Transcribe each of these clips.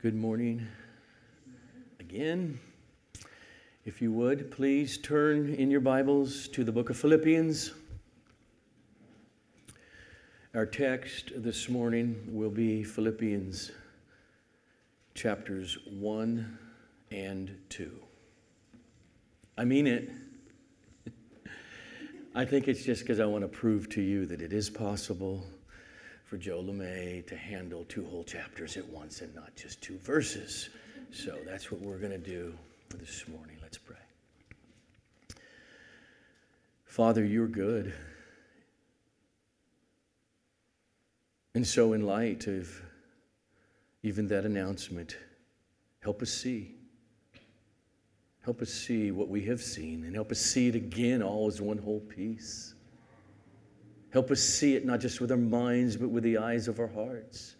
Good morning again. If you would, please turn in your Bibles to the book of Philippians. Our text this morning will be Philippians chapters 1 and 2. I mean it. I think it's just because I want to prove to you that it is possible for Joe LeMay to handle two whole chapters at once and not just two verses. So that's what we're going to do this morning. Let's pray. Father, you're good. And so, in light of even that announcement, help us see. Help us see what we have seen and help us see it again all as one whole piece. Help us see it not just with our minds, but with the eyes of our hearts.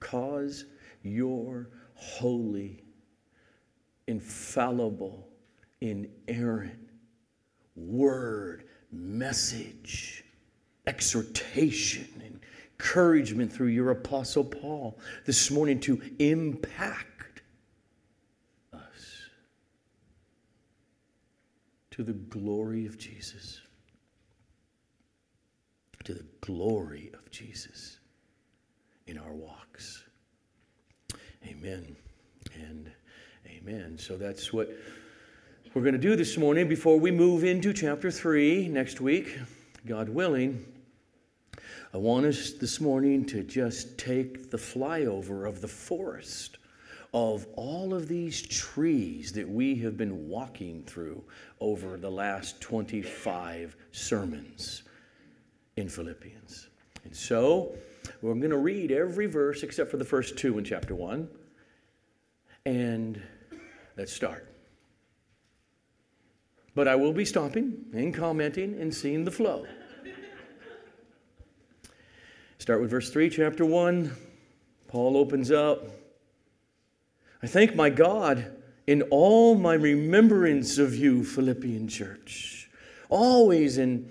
Cause your holy, infallible, inerrant word, message, exhortation, encouragement through your Apostle Paul this morning to impact us to the glory of Jesus to the glory of Jesus in our walks. Amen and amen. So that's what we're going to do this morning before we move into chapter 3 next week, God willing. I want us this morning to just take the flyover of the forest of all of these trees that we have been walking through over the last 25 sermons in Philippians. And so we're going to read every verse except for the first two in chapter 1. And let's start. But I will be stopping and commenting and seeing the flow. Start with verse 3, chapter 1. Paul opens up. I thank my God in all my remembrance of you, Philippian church, always in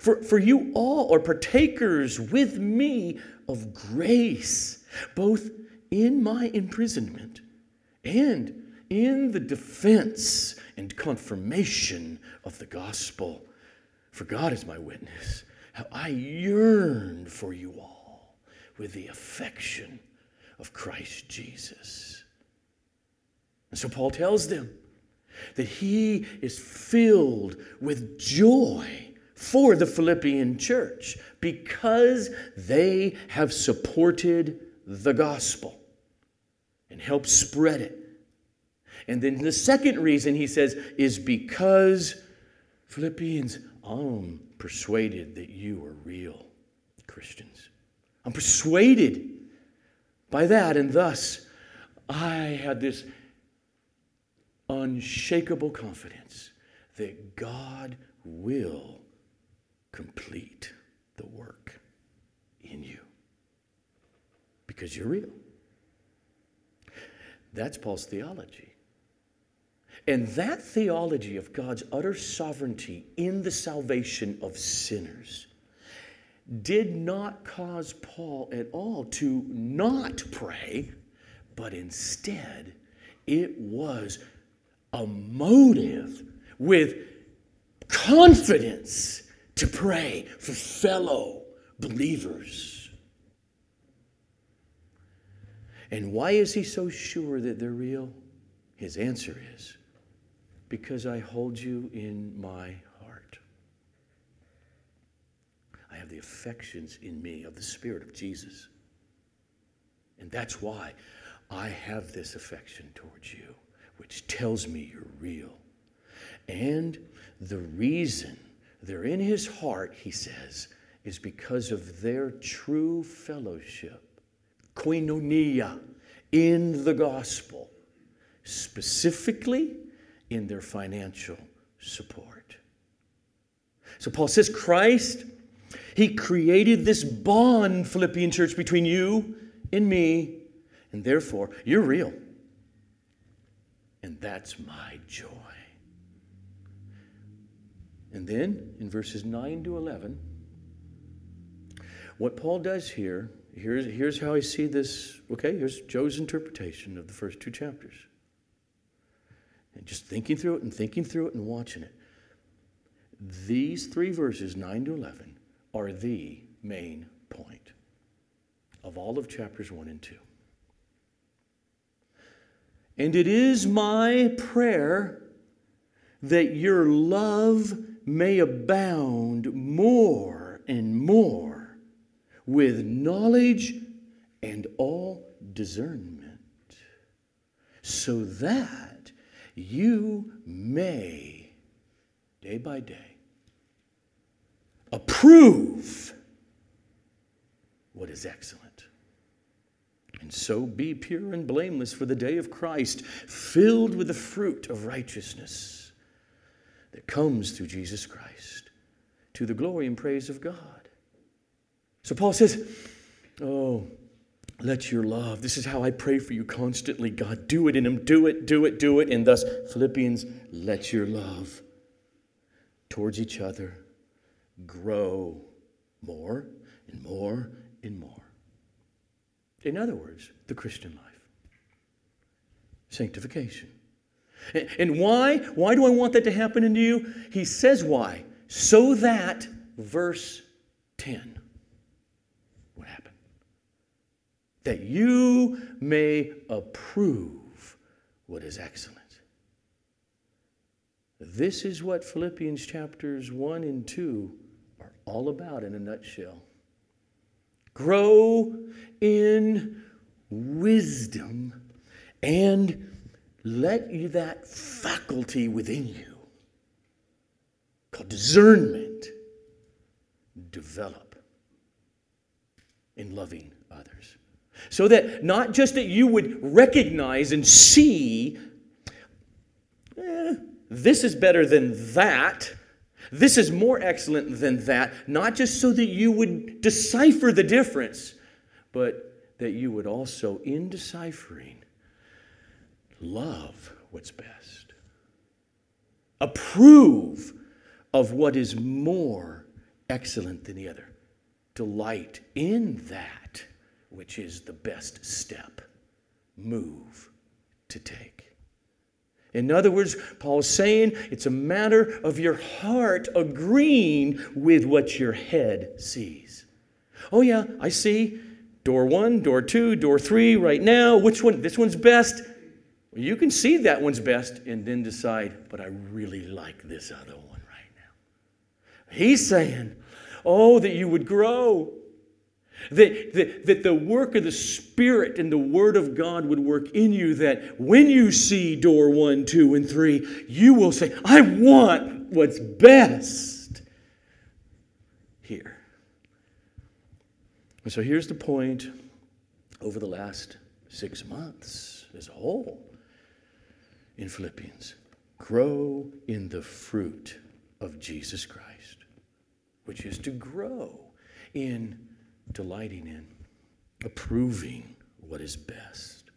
For, for you all are partakers with me of grace, both in my imprisonment and in the defense and confirmation of the gospel. For God is my witness, how I yearn for you all with the affection of Christ Jesus. And so Paul tells them that he is filled with joy for the Philippian church because they have supported the gospel and helped spread it. And then the second reason he says is because Philippians, I'm persuaded that you are real Christians. I'm persuaded by that, and thus I had this unshakable confidence that God will complete the work in you because you're real. That's Paul's theology. And that theology of God's utter sovereignty in the salvation of sinners did not cause Paul at all to not pray, but instead it was a motive with confidence to pray for fellow believers. And why is he so sure that they're real? His answer is because I hold you in my heart. I have the affections in me of the Spirit of Jesus. And that's why I have this affection towards you, which tells me you're real. And the reason they're in his heart, he says, is because of their true fellowship, koinonia, in the gospel, specifically in their financial support. So Paul says, Christ, He created this bond, Philippian church, between you and me, and therefore you're real. And that's my joy. And then in verses 9 to 11, what Paul does here, here's, here's how I see this. Okay, here's Joe's interpretation of the first two chapters. And just thinking through it and thinking through it and watching it. These three verses, 9 to 11, are the main point of all of chapters 1 and 2. And it is my prayer that your love may abound more and more with knowledge and all discernment, so that you may, day by day, approve what is excellent. And so be pure and blameless for the day of Christ, filled with the fruit of righteousness that comes through Jesus Christ, to the glory and praise of God. So Paul says, Oh, let your love, this is how I pray for you constantly. God, do it in Him, do it, do it, do it. And thus, Philippians, let your love towards each other grow more and more and more. In other words, the Christian life. Sanctification. And why? Why do I want that to happen in you? He says why. So that, verse 10, what happened? That you may approve what is excellent. This is what Philippians chapters 1 and 2 are all about in a nutshell. Grow in wisdom and let you that faculty within you called discernment develop in loving others. So that not just that you would recognize and see, eh, this is better than that this is more excellent than that, not just so that you would decipher the difference, but that you would also, in deciphering, love what's best, approve of what is more excellent than the other, delight in that which is the best step, move to take. In other words, Paul's saying it's a matter of your heart agreeing with what your head sees. Oh, yeah, I see door one, door two, door three right now. Which one? This one's best. You can see that one's best and then decide, but I really like this other one right now. He's saying, oh, that you would grow that, that, that the work of the Spirit and the Word of God would work in you, that when you see door one, two, and three, you will say, I want what's best here. And so here's the point over the last six months as a whole in Philippians grow in the fruit of Jesus Christ, which is to grow in delighting in, approving what is best.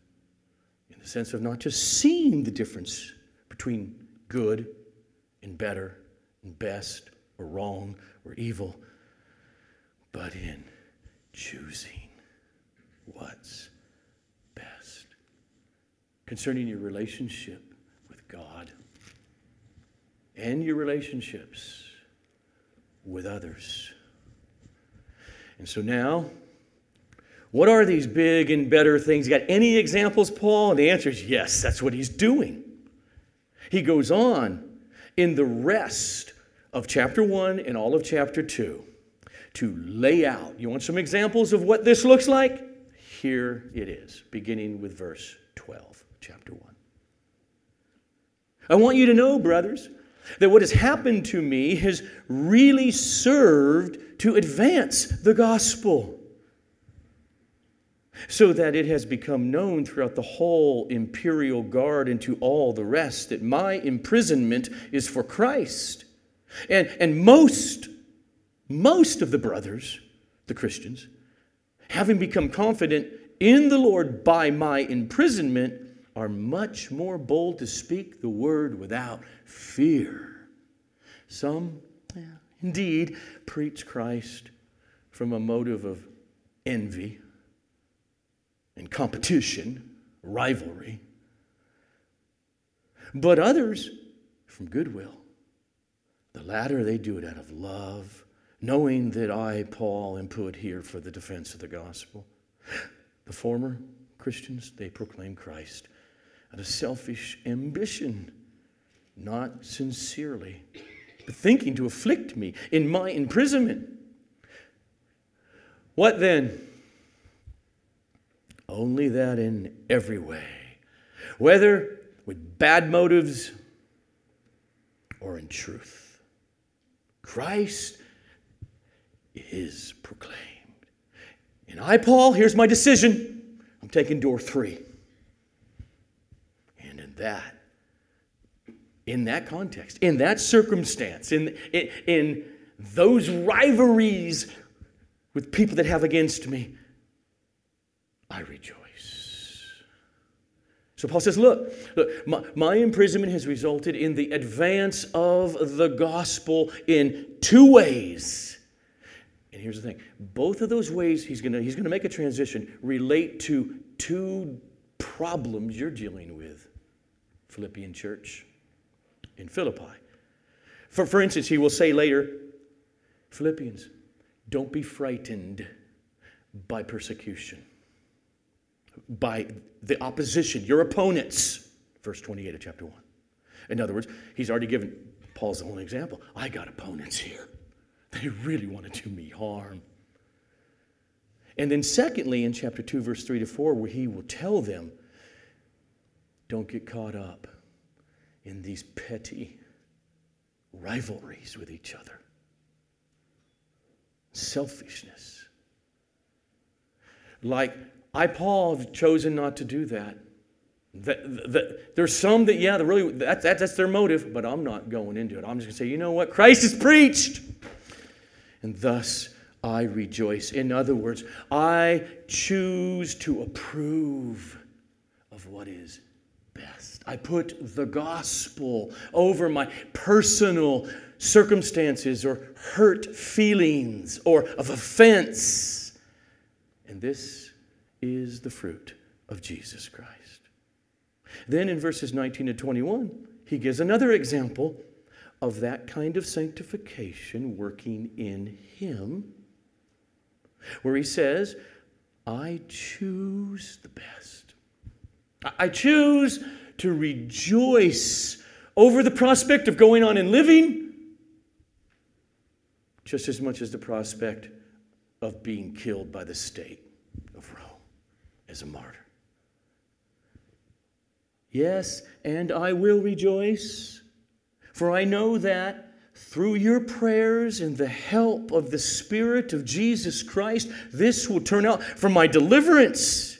In the sense of not just seeing the difference between good and better and best or wrong or evil, but in choosing what's best. Concerning your relationship God and your relationships with others. And so now, what are these big and better things? You got any examples, Paul? And the answer is yes, that's what he's doing. He goes on in the rest of chapter 1 and all of chapter 2 to lay out. You want some examples of what this looks like? Here it is, beginning with verse 12, chapter 1. I want you to know, brothers, that what has happened to me has really served to advance the gospel. so that it has become known throughout the whole imperial guard and to all the rest that my imprisonment is for Christ. And, and most, most of the brothers, the Christians, having become confident in the Lord by my imprisonment, are much more bold to speak the word without fear. Some, yeah, indeed, preach Christ from a motive of envy and competition, rivalry, but others from goodwill. The latter, they do it out of love, knowing that I, Paul, am put here for the defense of the gospel. The former Christians, they proclaim Christ out of selfish ambition, not sincerely, but thinking to afflict me in my imprisonment. What then? Only that in every way, whether with bad motives or in truth, Christ is proclaimed. And I, Paul, here's my decision. I'm taking door three. That, in that context, in that circumstance, in, in, in those rivalries with people that have against me, I rejoice. So Paul says, Look, look my, my, imprisonment has resulted in the advance of the gospel in two ways. And here's the thing both of those ways he's to he's going to make a transition relate to two problems you're dealing with, Philippian church in Philippi. For, for instance, he will say later, Philippians, don't be frightened by persecution by the opposition, your opponents. Verse 28 of chapter 1. In other words, he's already given Paul's own example. I got opponents here. They really want to do me harm. And then, secondly, in chapter 2, verse 3 to 4, where he will tell them, don't get caught up in these petty rivalries with each other, selfishness. Like I, Paul, have chosen not to do that. That, that, there's some that, yeah, really, that, that, that's their motive, but I'm not going into it. I'm just going to say, you know what? Christ is preached. And thus I rejoice. In other words, I choose to approve of what is. I put the gospel over my personal circumstances or hurt feelings or of offense. And this is the fruit of Jesus Christ. Then in verses 19 to 21, he gives another example of that kind of sanctification working in him, where he says, I choose the best. I choose to rejoice over the prospect of going on and living just as much as the prospect of being killed by the state of Rome as a martyr. Yes, and I will rejoice, for I know that through your prayers and the help of the Spirit of Jesus Christ, this will turn out for my deliverance.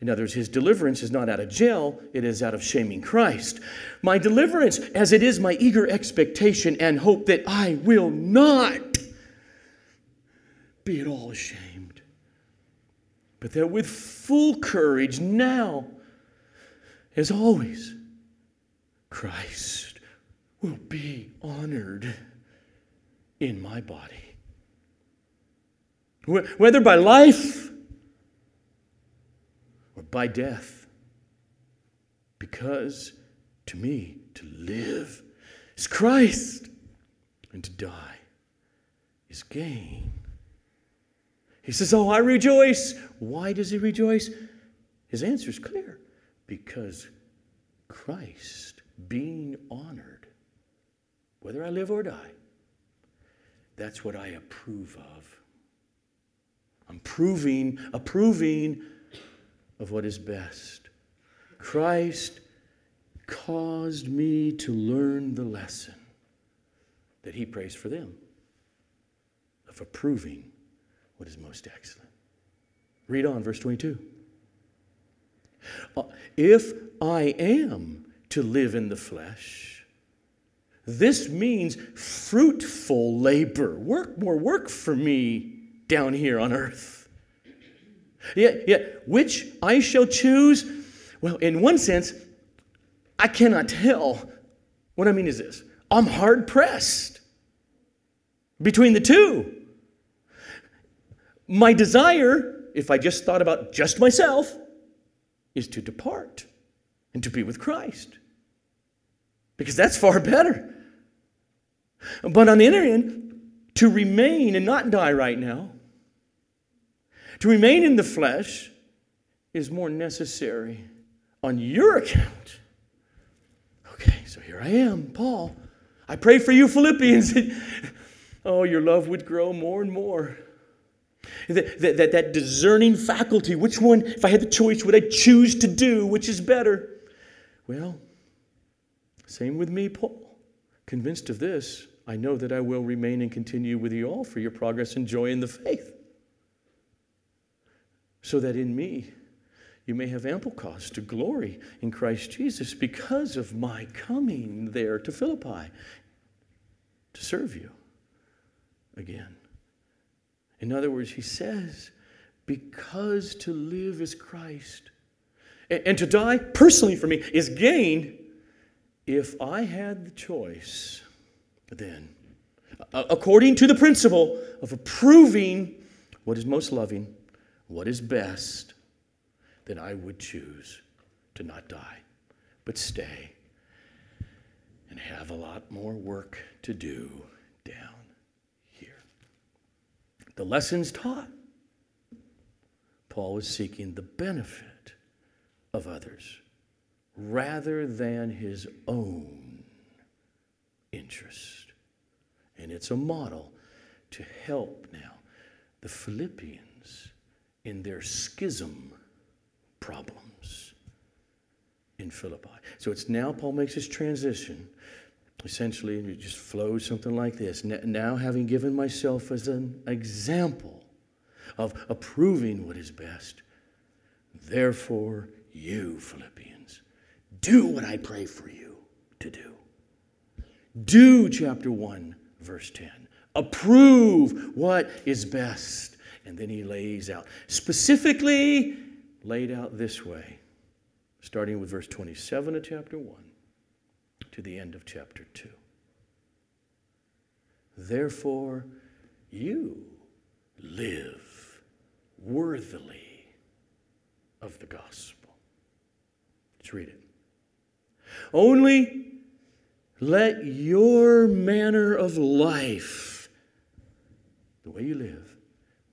In other words, his deliverance is not out of jail, it is out of shaming Christ. My deliverance, as it is my eager expectation and hope that I will not be at all ashamed but that with full courage now, as always, Christ will be honored in my body. Whether by life by death, because to me to live is Christ and to die is gain. He says, Oh, I rejoice. Why does he rejoice? His answer is clear because Christ being honored, whether I live or die, that's what I approve of. I'm proving, approving of what is best. Christ caused me to learn the lesson that he prays for them of approving what is most excellent. Read on, verse 22. Uh, if I am to live in the flesh, this means fruitful labor, work, more work for me down here on earth. Yet, which I shall choose? Well, in one sense, I cannot tell. What I mean is this I'm hard pressed between the two. My desire, if I just thought about just myself, is to depart and to be with Christ. Because that's far better. But on the other end, to remain and not die right now, to remain in the flesh is more necessary on your account. Okay, so here I am, Paul. I pray for you, Philippians. oh, your love would grow more and more. That, that, that, discerning faculty, which one, if I had the choice, would I choose to do? Which is better? Well, same with me, Paul. Convinced of this, I know that I will remain and continue with you all for your progress and joy in the faith, so that in me you may have ample cause to glory in Christ Jesus because of my coming there to Philippi to serve you again. In other words, he says, because to live is Christ, and to die personally for me is gain if I had the choice, then, according to the principle of approving what is most loving, what is best, then I would choose to not die, but stay and have a lot more work to do down here. The lessons taught, Paul was seeking the benefit of others rather than his own interest. And it's a model to help now the Philippians in their schism problems in Philippi. So it's now Paul makes his transition. Essentially, it just flows something like this. Now, having given myself as an example of approving what is best, therefore, you, Philippians, do what I pray for you to do. Do chapter 1, verse 10. Approve what is best. And then he lays out, specifically laid out this way, starting with verse 27 of chapter 1 to the end of chapter 2. Therefore, you live worthily of the gospel. Let's read it. Only let your manner of life, the way you live,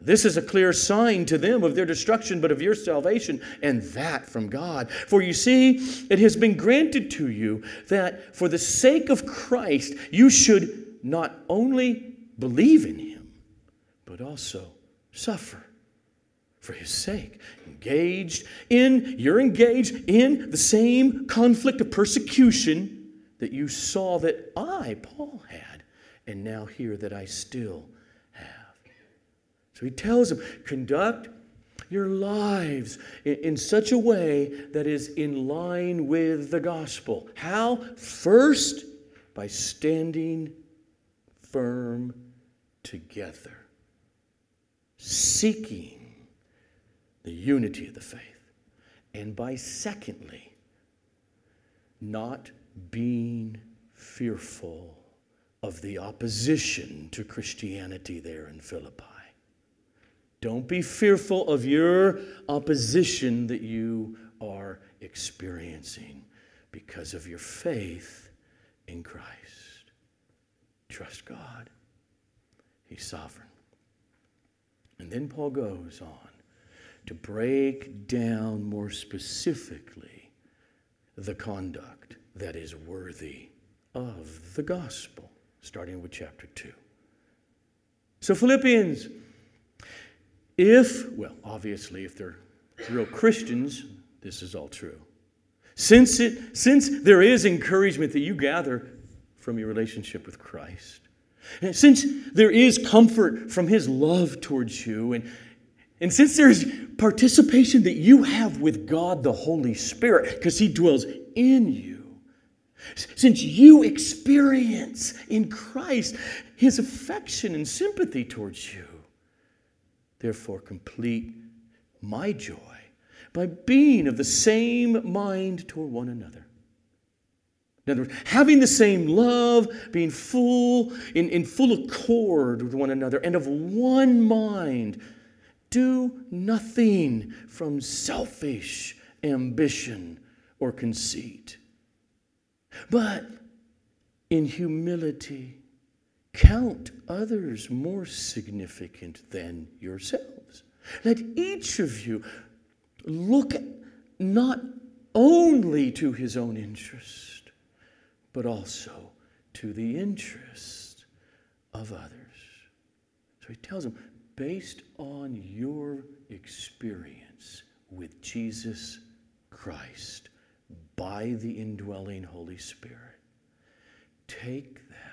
This is a clear sign to them of their destruction, but of your salvation, and that from God. For you see, it has been granted to you that for the sake of Christ, you should not only believe in him, but also suffer for his sake. Engaged in, you're engaged in the same conflict of persecution that you saw that I, Paul, had, and now hear that I still. So he tells them, conduct your lives in, in such a way that is in line with the gospel. How? First, by standing firm together, seeking the unity of the faith. And by secondly, not being fearful of the opposition to Christianity there in Philippi. Don't be fearful of your opposition that you are experiencing because of your faith in Christ. Trust God, He's sovereign. And then Paul goes on to break down more specifically the conduct that is worthy of the gospel, starting with chapter 2. So, Philippians, if, well, obviously, if they're real Christians, this is all true. Since, it, since there is encouragement that you gather from your relationship with Christ, and since there is comfort from His love towards you, and, and since there's participation that you have with God the Holy Spirit, because He dwells in you, since you experience in Christ His affection and sympathy towards you, therefore complete my joy by being of the same mind toward one another. In other words, having the same love, being full, in, in full accord with one another, and of one mind. Do nothing from selfish ambition or conceit, but in humility, count others more significant than yourselves. Let each of you look not only to his own interest but also to the interest of others. So he tells them, based on your experience with Jesus Christ by the indwelling Holy Spirit, take that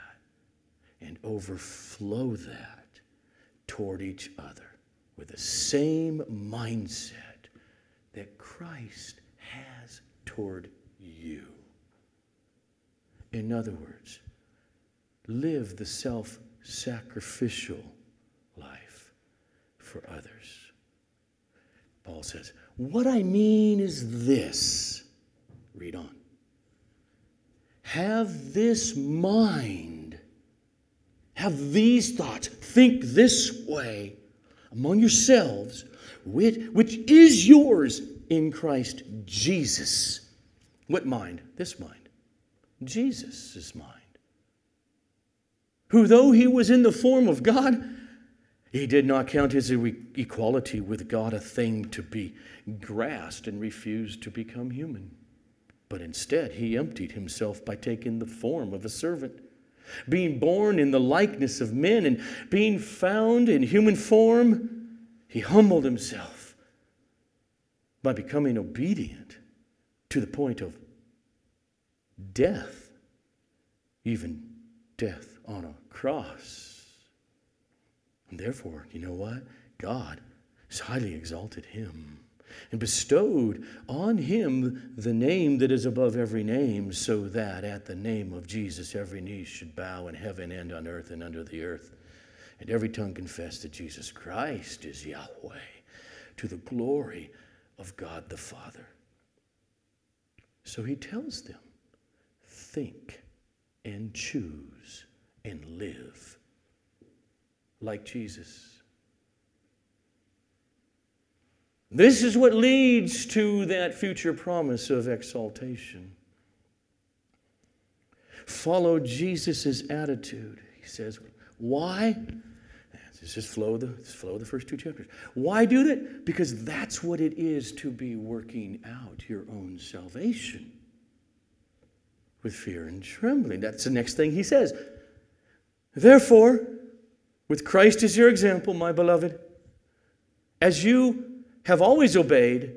and overflow that toward each other with the same mindset that Christ has toward you. In other words, live the self sacrificial life for others. Paul says, What I mean is this. Read on. Have this mind, have these thoughts, think this way among yourselves, which, which is yours in Christ Jesus. What mind? This mind. Jesus' mind. Who, though he was in the form of God, he did not count his equality with God a thing to be grasped and refused to become human. But instead, he emptied himself by taking the form of a servant, being born in the likeness of men, and being found in human form, he humbled himself by becoming obedient to the point of death, even death on a cross. And therefore, you know what? God has highly exalted him and bestowed on him the name that is above every name, so that at the name of Jesus every knee should bow in heaven and on earth and under the earth, and every tongue confess that Jesus Christ is Yahweh, to the glory of God the Father. So he tells them think and choose and live like Jesus. This is what leads to that future promise of exaltation. Follow Jesus' attitude. He says, Why? Just flow the, flow the first two chapters. Why do that? Because that's what it is to be working out your own salvation with fear and trembling. That's the next thing he says. Therefore, with Christ as your example, my beloved, as you have always obeyed,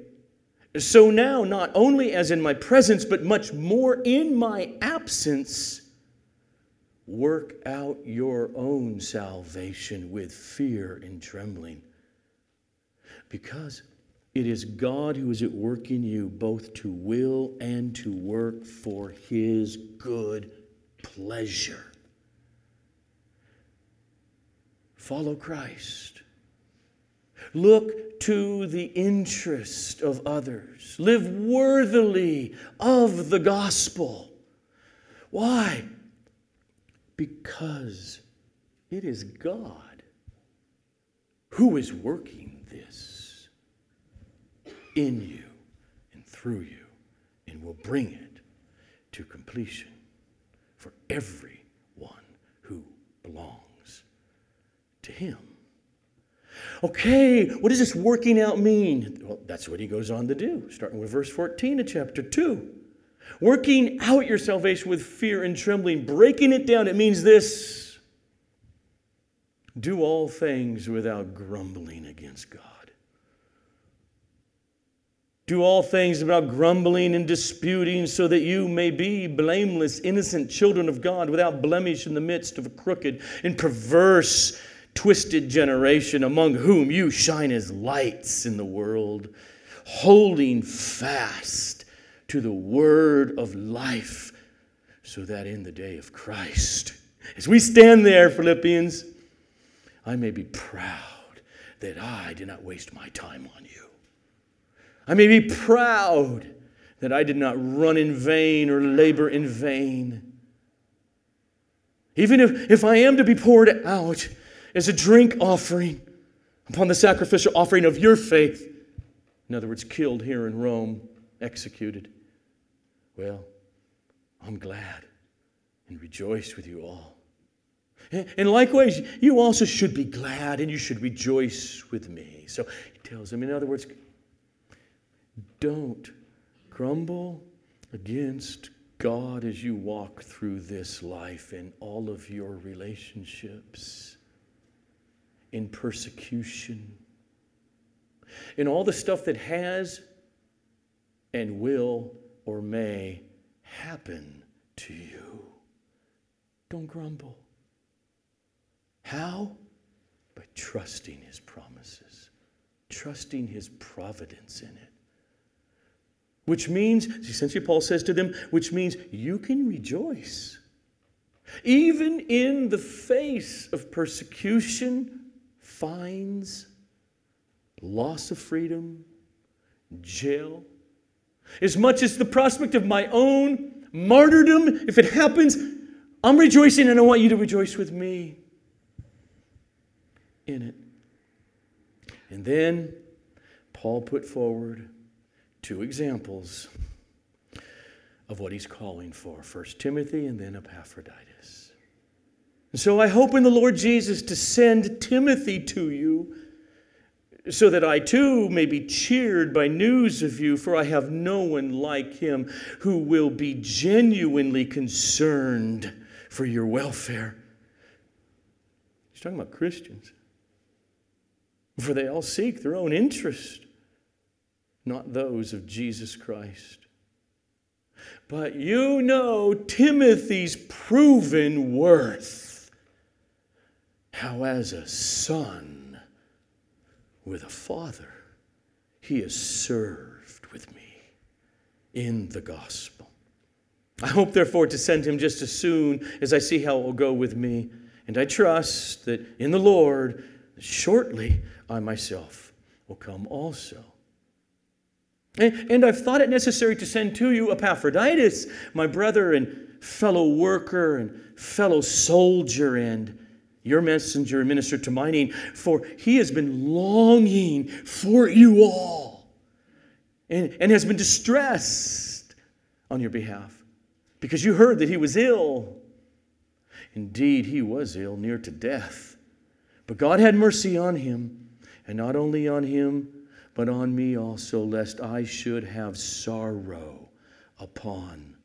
so now, not only as in my presence, but much more in my absence, work out your own salvation with fear and trembling. Because it is God who is at work in you both to will and to work for his good pleasure. Follow Christ. Look to the interest of others. Live worthily of the gospel. Why? Because it is God who is working this in you and through you and will bring it to completion for everyone who belongs to Him. Okay, what does this working out mean? Well, that's what he goes on to do, starting with verse 14 of chapter 2. Working out your salvation with fear and trembling, breaking it down, it means this do all things without grumbling against God. Do all things without grumbling and disputing, so that you may be blameless, innocent children of God, without blemish in the midst of a crooked and perverse, twisted generation, among whom you shine as lights in the world, holding fast to the word of life, so that in the day of Christ, as we stand there, Philippians, I may be proud that I did not waste my time on you. I may be proud that I did not run in vain or labor in vain. Even if, if I am to be poured out as a drink offering upon the sacrificial offering of your faith, in other words, killed here in Rome, executed, well, I'm glad and rejoice with you all. And likewise, you also should be glad and you should rejoice with me. So he tells them, in other words, don't grumble against God as you walk through this life in all of your relationships, in persecution, in all the stuff that has and will or may happen to you. Don't grumble. How? By trusting His promises, trusting His providence in it. Which means, essentially, Paul says to them, which means you can rejoice. Even in the face of persecution, fines, loss of freedom, jail, as much as the prospect of my own martyrdom, if it happens, I'm rejoicing and I want you to rejoice with me in it. And then Paul put forward two examples of what he's calling for first Timothy and then Epaphroditus. And so I hope in the Lord Jesus to send Timothy to you so that I too may be cheered by news of you, for I have no one like him who will be genuinely concerned for your welfare. He's talking about Christians, for they all seek their own interest not those of Jesus Christ. But you know Timothy's proven worth. How, as a son with a father, he has served with me in the gospel. I hope, therefore, to send him just as soon as I see how it will go with me. And I trust that in the Lord, shortly I myself will come also. And I've thought it necessary to send to you Epaphroditus, my brother and fellow worker and fellow soldier, and your messenger and minister to my need, for he has been longing for you all and, and has been distressed on your behalf because you heard that he was ill. Indeed, he was ill, near to death. But God had mercy on him, and not only on him, but on me also, lest I should have sorrow upon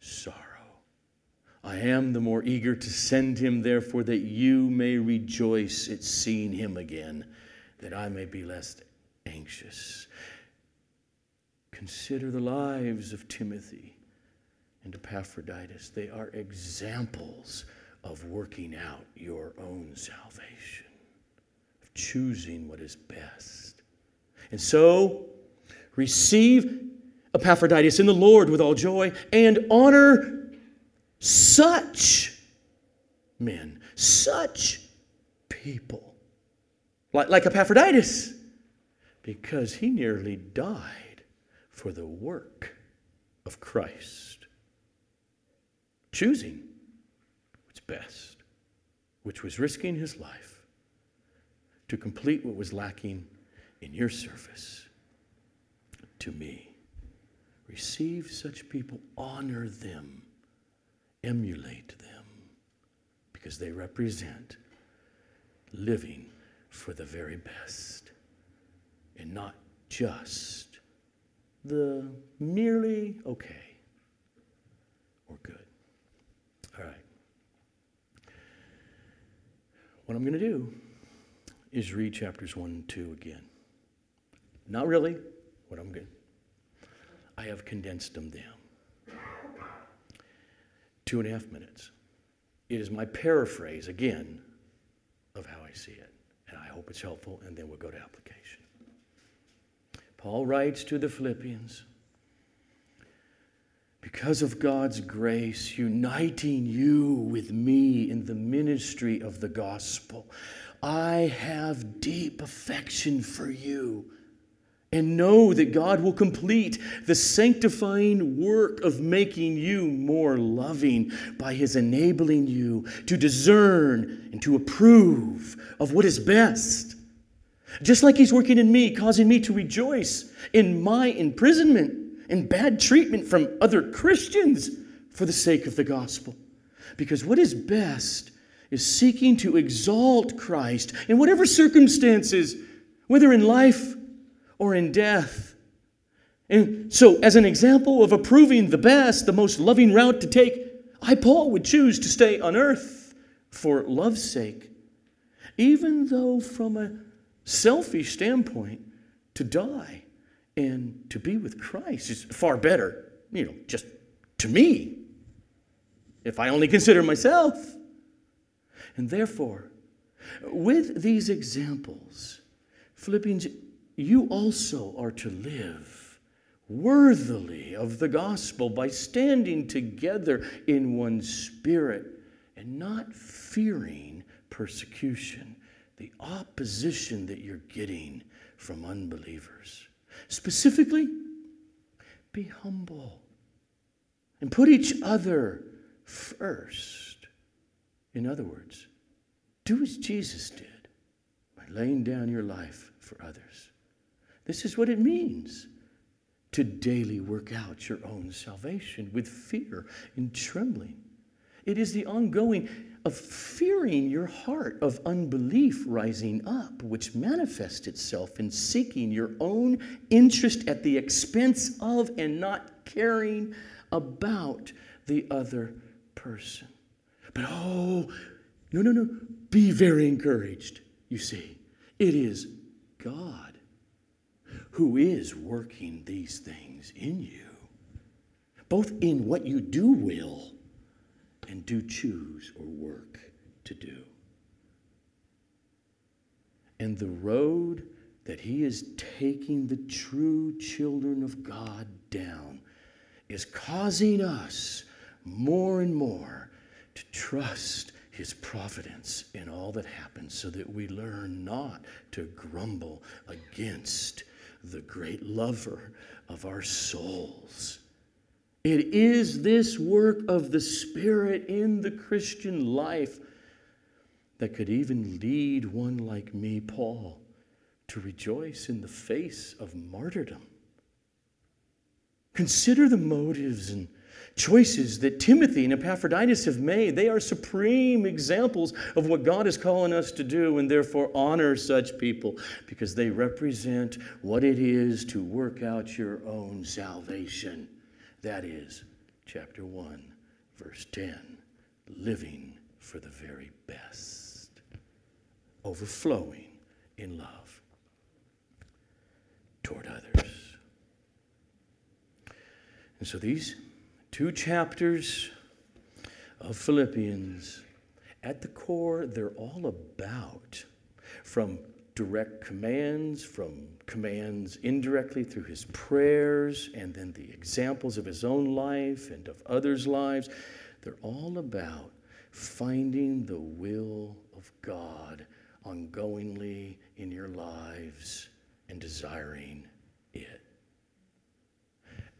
sorrow. I am the more eager to send him, therefore, that you may rejoice at seeing him again, that I may be less anxious. Consider the lives of Timothy and Epaphroditus. They are examples of working out your own salvation, of choosing what is best. And so, receive Epaphroditus in the Lord with all joy and honor such men, such people, like, like Epaphroditus, because he nearly died for the work of Christ, choosing what's best, which was risking his life to complete what was lacking in your service to me. Receive such people, honor them, emulate them, because they represent living for the very best and not just the merely okay or good. All right. What I'm going to do is read chapters 1 and 2 again. Not really what I'm going I have condensed them down. Two and a half minutes. It is my paraphrase, again, of how I see it. And I hope it's helpful, and then we'll go to application. Paul writes to the Philippians because of God's grace, uniting you with me in the ministry of the gospel, I have deep affection for you and know that God will complete the sanctifying work of making you more loving by His enabling you to discern and to approve of what is best. Just like He's working in me, causing me to rejoice in my imprisonment and bad treatment from other Christians for the sake of the gospel. Because what is best is seeking to exalt Christ in whatever circumstances, whether in life or in death. And so, as an example of approving the best, the most loving route to take, I, Paul, would choose to stay on earth for love's sake, even though from a selfish standpoint, to die and to be with Christ is far better, you know, just to me, if I only consider myself. And therefore, with these examples, Philippians you also are to live worthily of the gospel by standing together in one spirit and not fearing persecution, the opposition that you're getting from unbelievers. Specifically, be humble and put each other first. In other words, do as Jesus did by laying down your life for others. This is what it means to daily work out your own salvation with fear and trembling. It is the ongoing of fearing your heart of unbelief rising up, which manifests itself in seeking your own interest at the expense of and not caring about the other person. But oh, no, no, no, be very encouraged. You see, it is God who is working these things in you, both in what you do will and do choose or work to do. And the road that he is taking the true children of God down is causing us more and more to trust his providence in all that happens so that we learn not to grumble against the great lover of our souls. It is this work of the Spirit in the Christian life that could even lead one like me, Paul, to rejoice in the face of martyrdom. Consider the motives and choices that Timothy and Epaphroditus have made. They are supreme examples of what God is calling us to do, and therefore honor such people because they represent what it is to work out your own salvation. That is chapter 1, verse 10 living for the very best, overflowing in love toward others. And so these two chapters of Philippians, at the core, they're all about from direct commands, from commands indirectly through his prayers, and then the examples of his own life and of others' lives. They're all about finding the will of God ongoingly in your lives and desiring it.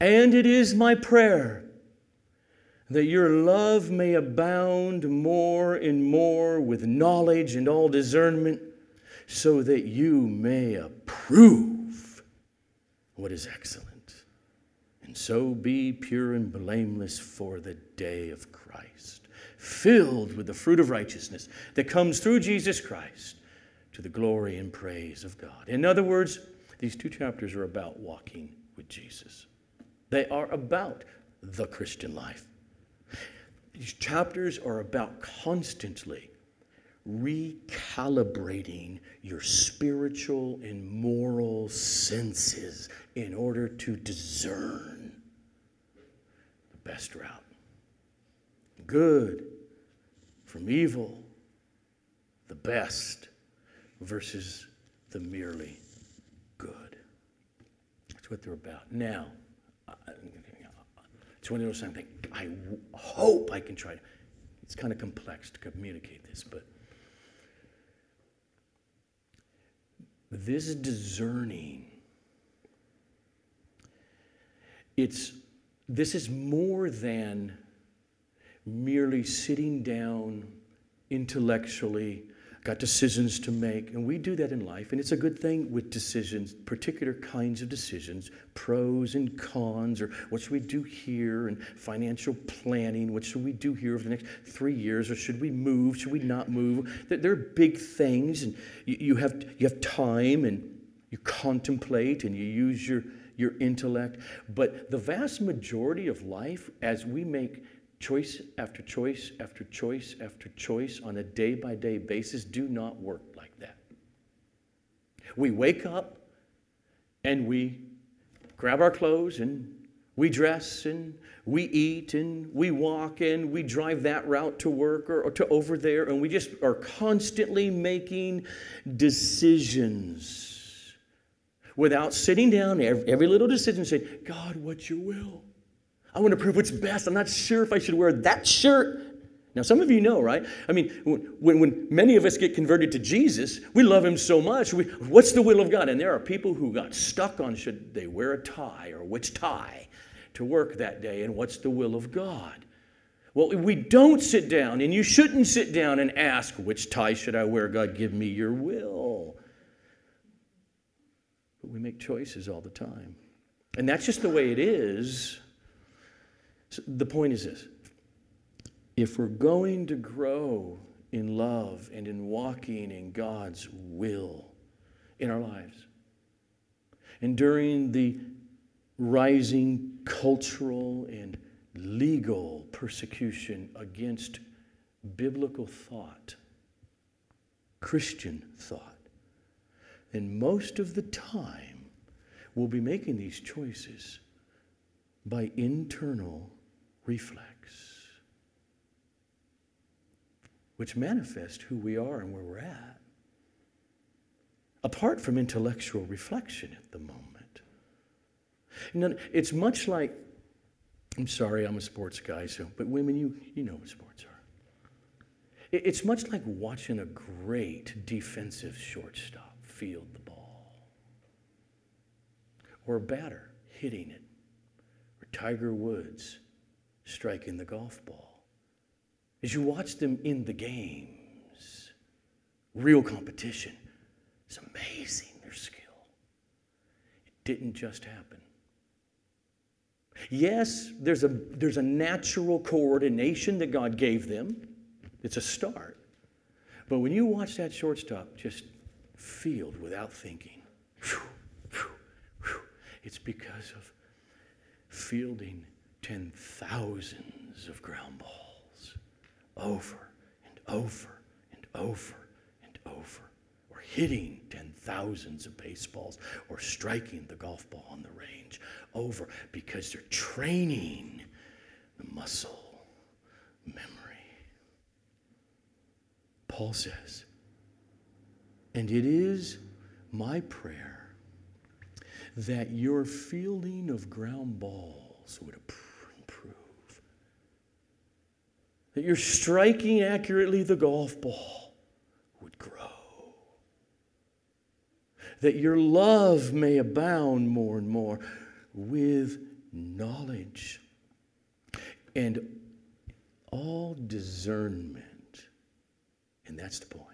And it is my prayer that your love may abound more and more with knowledge and all discernment, so that you may approve what is excellent, and so be pure and blameless for the day of Christ, filled with the fruit of righteousness that comes through Jesus Christ to the glory and praise of God. In other words, these two chapters are about walking with Jesus. They are about the Christian life. These chapters are about constantly recalibrating your spiritual and moral senses in order to discern the best route good from evil, the best versus the merely good. That's what they're about. Now, it's one of those things I hope I can try. It's kind of complex to communicate this, but this discerning, it's this is more than merely sitting down intellectually got decisions to make. And we do that in life. And it's a good thing with decisions, particular kinds of decisions, pros and cons, or what should we do here, and financial planning, what should we do here over the next three years, or should we move, should we not move? There are big things, and you have, you have time, and you contemplate, and you use your, your intellect. But the vast majority of life, as we make choice after choice after choice after choice on a day by day basis do not work like that. We wake up and we grab our clothes and we dress and we eat and we walk and we drive that route to work or, or, to over there and we just are constantly making decisions without sitting down every, every little decision saying, God, what's your will? I want to prove what's best. I'm not sure if I should wear that shirt. Now, some of you know, right? I mean, when, when many of us get converted to Jesus, we love him so much. We, what's the will of God? And there are people who got stuck on should they wear a tie or which tie to work that day and what's the will of God. Well, we don't sit down, and you shouldn't sit down and ask, which tie should I wear? God, give me your will. But we make choices all the time. And that's just the way it is so the point is this. If we're going to grow in love and in walking in God's will in our lives, and during the rising cultural and legal persecution against biblical thought, Christian thought, then most of the time we'll be making these choices by internal reflex, which manifest who we are and where we're at, apart from intellectual reflection at the moment. it's much like, I'm sorry, I'm a sports guy, so, but women, you, you know what sports are. It's much like watching a great defensive shortstop field the ball, or a batter hitting it, or Tiger Woods striking the golf ball. As you watch them in the games, real competition, it's amazing their skill. It didn't just happen. Yes, there's a, there's a natural coordination that God gave them. It's a start. But when you watch that shortstop just field without thinking, whew, whew, whew, it's because of fielding ten thousands of ground balls over and over and over and over, or hitting ten thousands of baseballs, or striking the golf ball on the range over because they're training the muscle memory. Paul says, and it is my prayer that your fielding of ground balls would approve that you're striking accurately the golf ball would grow. That your love may abound more and more with knowledge and all discernment. And that's the point.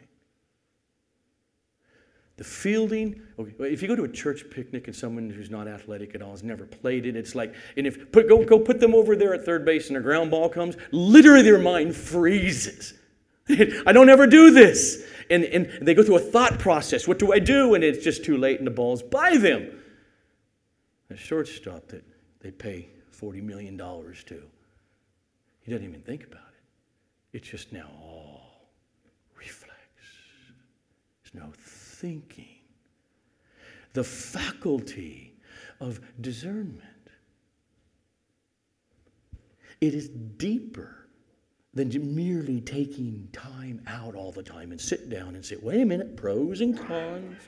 The fielding, okay, if you go to a church picnic and someone who's not athletic at all has never played it, it's like, and if put, go, go put them over there at third base and a ground ball comes, literally their mind freezes. I don't ever do this. and, and they go through a thought process. What do I do? And it's just too late and the ball's by them. A shortstop that they pay $40 million to. He doesn't even think about it. It's just now all reflex. There's no thinking. The faculty of discernment. It is deeper than merely taking time out all the time and sit down and say, wait a minute, pros and cons.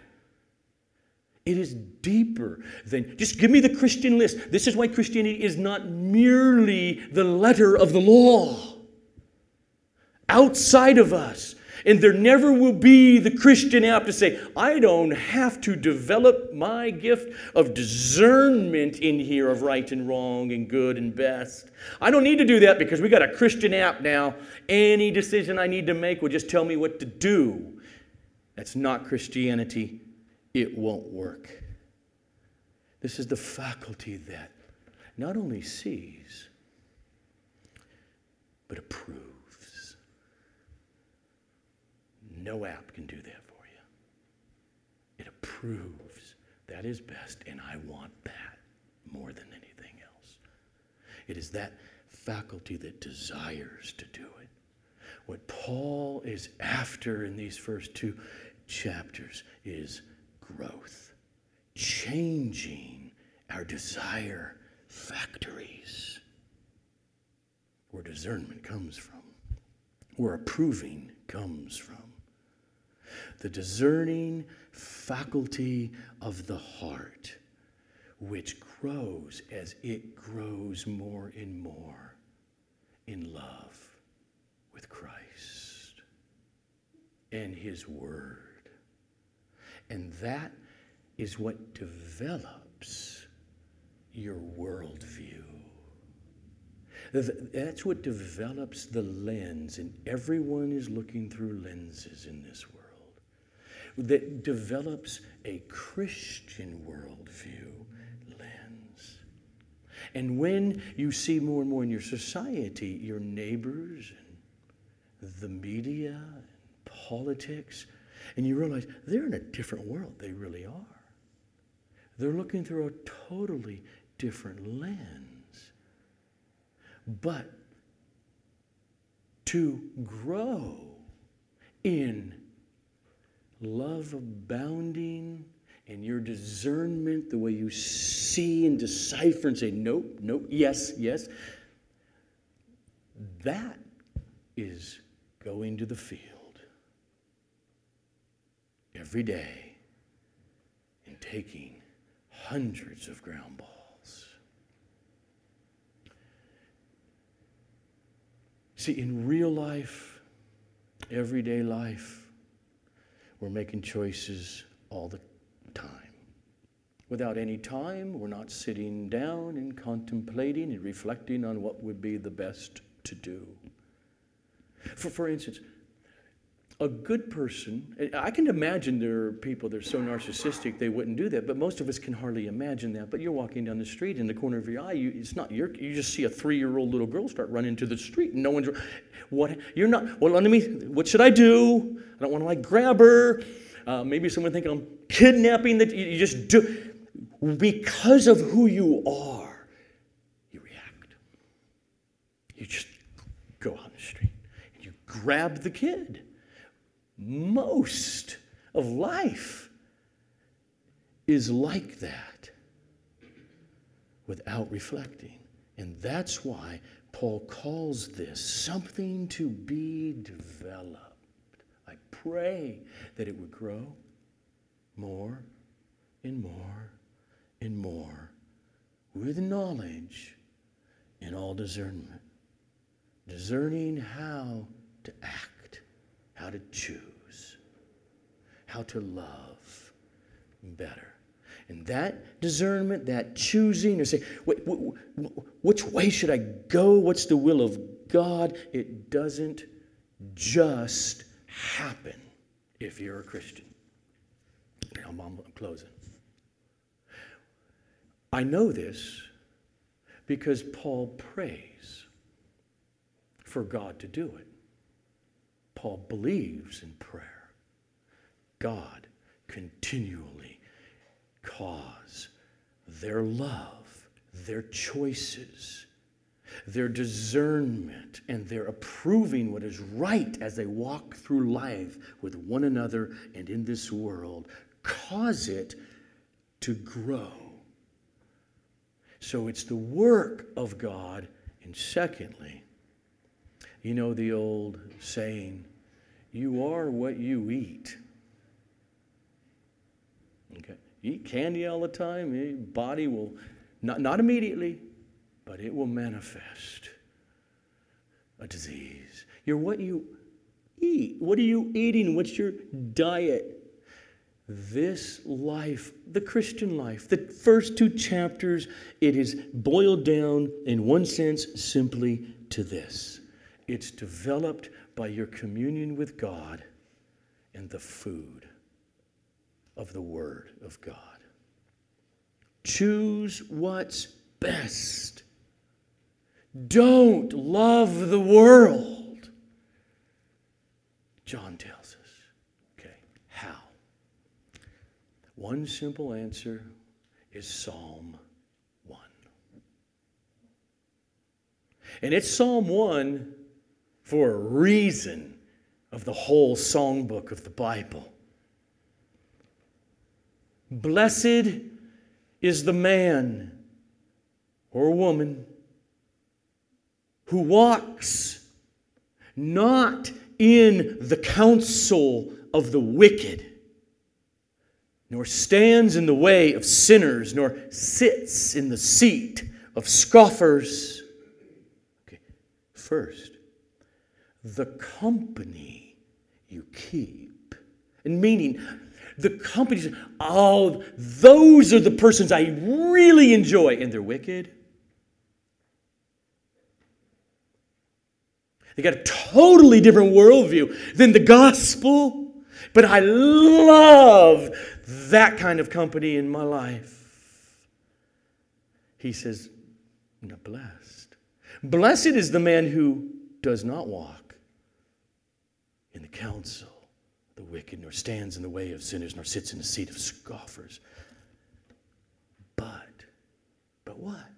It is deeper than just give me the Christian list. This is why Christianity is not merely the letter of the law. Outside of us, and there never will be the Christian app to say, I don't have to develop my gift of discernment in here of right and wrong and good and best. I don't need to do that because we got a Christian app now. Any decision I need to make will just tell me what to do. That's not Christianity. It won't work. This is the faculty that not only sees, but approves. No app can do that for you. It approves that is best, and I want that more than anything else. It is that faculty that desires to do it. What Paul is after in these first two chapters is growth, changing our desire factories where discernment comes from, where approving comes from the discerning faculty of the heart, which grows as it grows more and more in love with Christ and His Word. And that is what develops your worldview. That's what develops the lens, and everyone is looking through lenses in this that develops a Christian worldview lens. And when you see more and more in your society, your neighbors and the media and politics, and you realize they're in a different world, they really are. They're looking through a totally different lens. But to grow in love abounding and your discernment, the way you see and decipher and say, nope, nope, yes, yes, that is going to the field every day and taking hundreds of ground balls. See, in real life, everyday life, we're making choices all the time. Without any time, we're not sitting down and contemplating and reflecting on what would be the best to do. For, for instance, a good person, I can imagine there are people that are so narcissistic they wouldn't do that, but most of us can hardly imagine that. But you're walking down the street, in the corner of your eye, you, it's not your, you just see a three year old little girl start running to the street, and no one's, what, you're not, well, let me, what should I do? I don't want to like grab her. Uh, maybe someone think I'm kidnapping that you just do. Because of who you are, you react. You just go out on the street and you grab the kid most of life is like that without reflecting. And that's why Paul calls this something to be developed. I pray that it would grow more and more and more with knowledge and all discernment. Discerning how to act how to choose, how to love better. And that discernment, that choosing, or say, which way should I go? What's the will of God? It doesn't just happen if you're a Christian. I'm, closing. I know this because Paul prays for God to do it. Paul believes in prayer. God continually cause their love, their choices, their discernment, and their approving what is right as they walk through life with one another and in this world, cause it to grow. So it's the work of God. And secondly, you know the old saying, you are what you eat. Okay. Eat candy all the time, your body will, not, not immediately, but it will manifest a disease. You're what you eat. What are you eating? What's your diet? This life, the Christian life, the first two chapters, it is boiled down in one sense simply to this it's developed by your communion with God and the food of the Word of God. Choose what's best. Don't love the world. John tells us. Okay, how? One simple answer is Psalm 1. And it's Psalm 1 for a reason of the whole songbook of the Bible. Blessed is the man or woman who walks not in the counsel of the wicked, nor stands in the way of sinners, nor sits in the seat of scoffers. Okay. First, the company you keep. And meaning, the companies, oh, those are the persons I really enjoy, and they're wicked. They got a totally different worldview than the gospel, but I love that kind of company in my life. He says, not blessed. Blessed is the man who does not walk in the counsel the wicked, nor stands in the way of sinners, nor sits in the seat of scoffers. But, but what?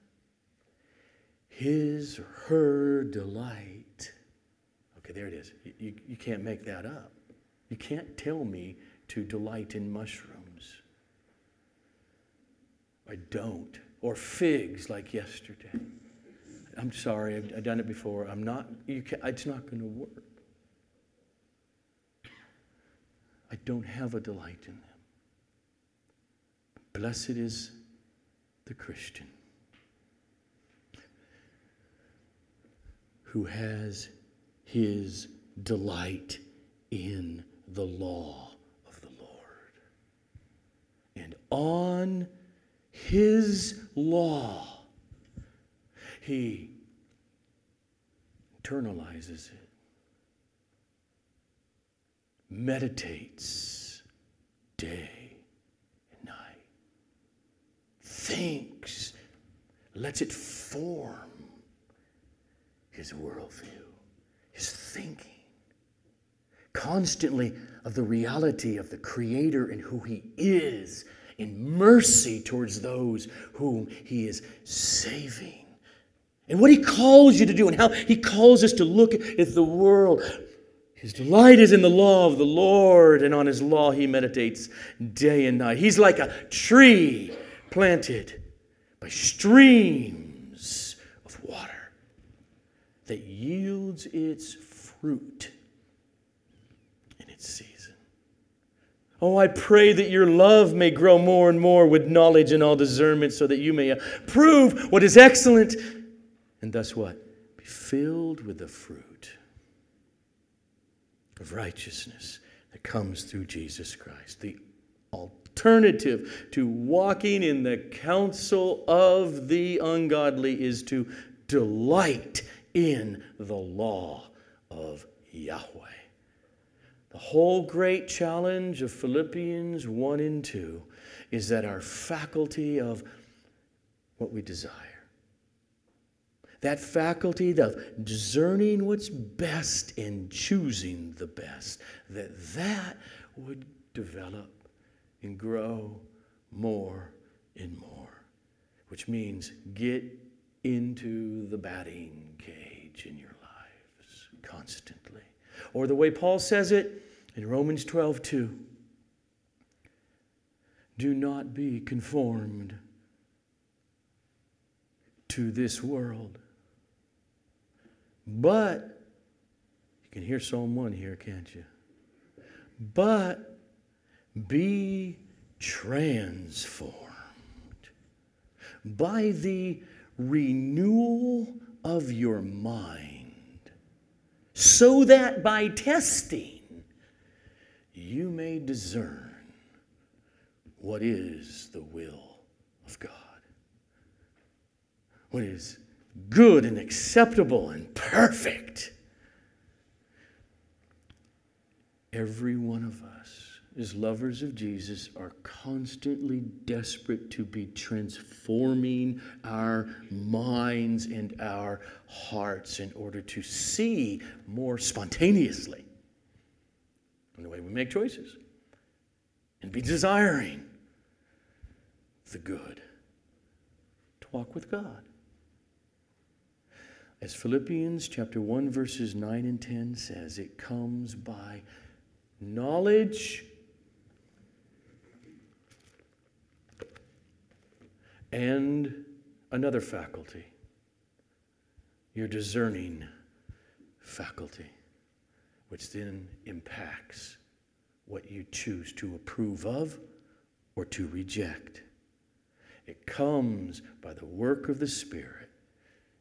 His or her delight. Okay, there it is. You, you, can't make that up. You can't tell me to delight in mushrooms. I don't. Or figs like yesterday. I'm sorry, I've, I've done it before. I'm not, you can, it's not going to work. I don't have a delight in them. Blessed is the Christian who has his delight in the law of the Lord. And on his law, he internalizes it meditates day and night, thinks, lets it form his worldview, his thinking, constantly of the reality of the Creator and who he is in mercy towards those whom he is saving. And what he calls you to do, and how he calls us to look at the world his delight is in the law of the Lord, and on his law he meditates day and night. He's like a tree planted by streams of water that yields its fruit in its season. Oh, I pray that your love may grow more and more with knowledge and all discernment, so that you may prove what is excellent, and thus what? Be filled with the fruit of righteousness that comes through Jesus Christ. The alternative to walking in the counsel of the ungodly is to delight in the law of Yahweh. The whole great challenge of Philippians 1 and 2 is that our faculty of what we desire that faculty of discerning what's best and choosing the best, that that would develop and grow more and more, which means get into the batting cage in your lives constantly. Or the way Paul says it in Romans 12 2 do not be conformed to this world. But, you can hear Psalm 1 here, can't you? But be transformed by the renewal of your mind, so that by testing you may discern what is the will of God. What is good and acceptable and perfect. Every one of us, as lovers of Jesus, are constantly desperate to be transforming our minds and our hearts in order to see more spontaneously in the way we make choices and be desiring the good, to walk with God. As Philippians chapter 1 verses 9 and 10 says, it comes by knowledge and another faculty, your discerning faculty, which then impacts what you choose to approve of or to reject. It comes by the work of the Spirit,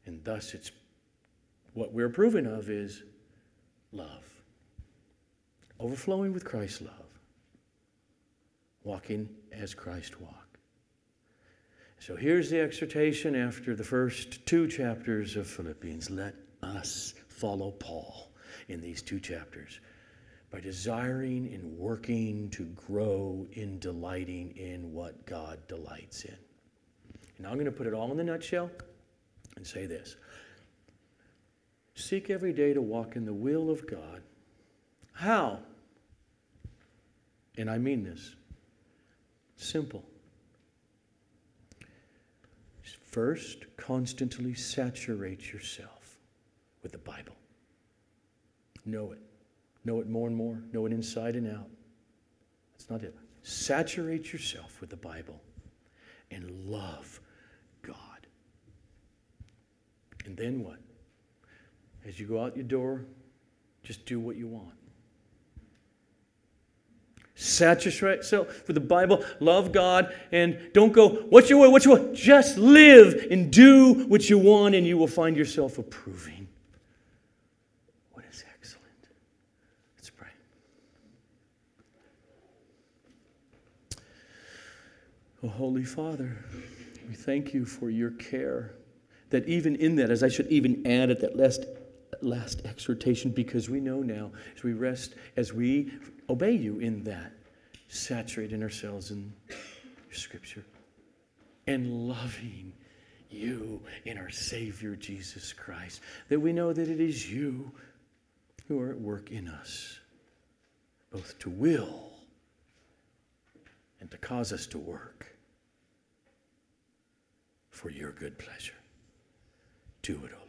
and thus it's what we're approving of is love. Overflowing with Christ's love. Walking as Christ walked. So here's the exhortation after the first two chapters of Philippians. Let us follow Paul in these two chapters by desiring and working to grow in delighting in what God delights in. Now I'm going to put it all in the nutshell and say this Seek every day to walk in the will of God. How? And I mean this simple. First, constantly saturate yourself with the Bible. Know it. Know it more and more. Know it inside and out. That's not it. Saturate yourself with the Bible and love God. And then what? As you go out your door, just do what you want. Saturate yourself with the Bible, love God, and don't go, what's your way, what's your way? Just live and do what you want, and you will find yourself approving. What is excellent? Let's pray. Oh, Holy Father, we thank you for your care. That even in that, as I should even add at that last last exhortation because we know now as we rest, as we obey you in that, saturating ourselves in your scripture and loving you in our Savior Jesus Christ, that we know that it is you who are at work in us, both to will and to cause us to work for your good pleasure. Do it all.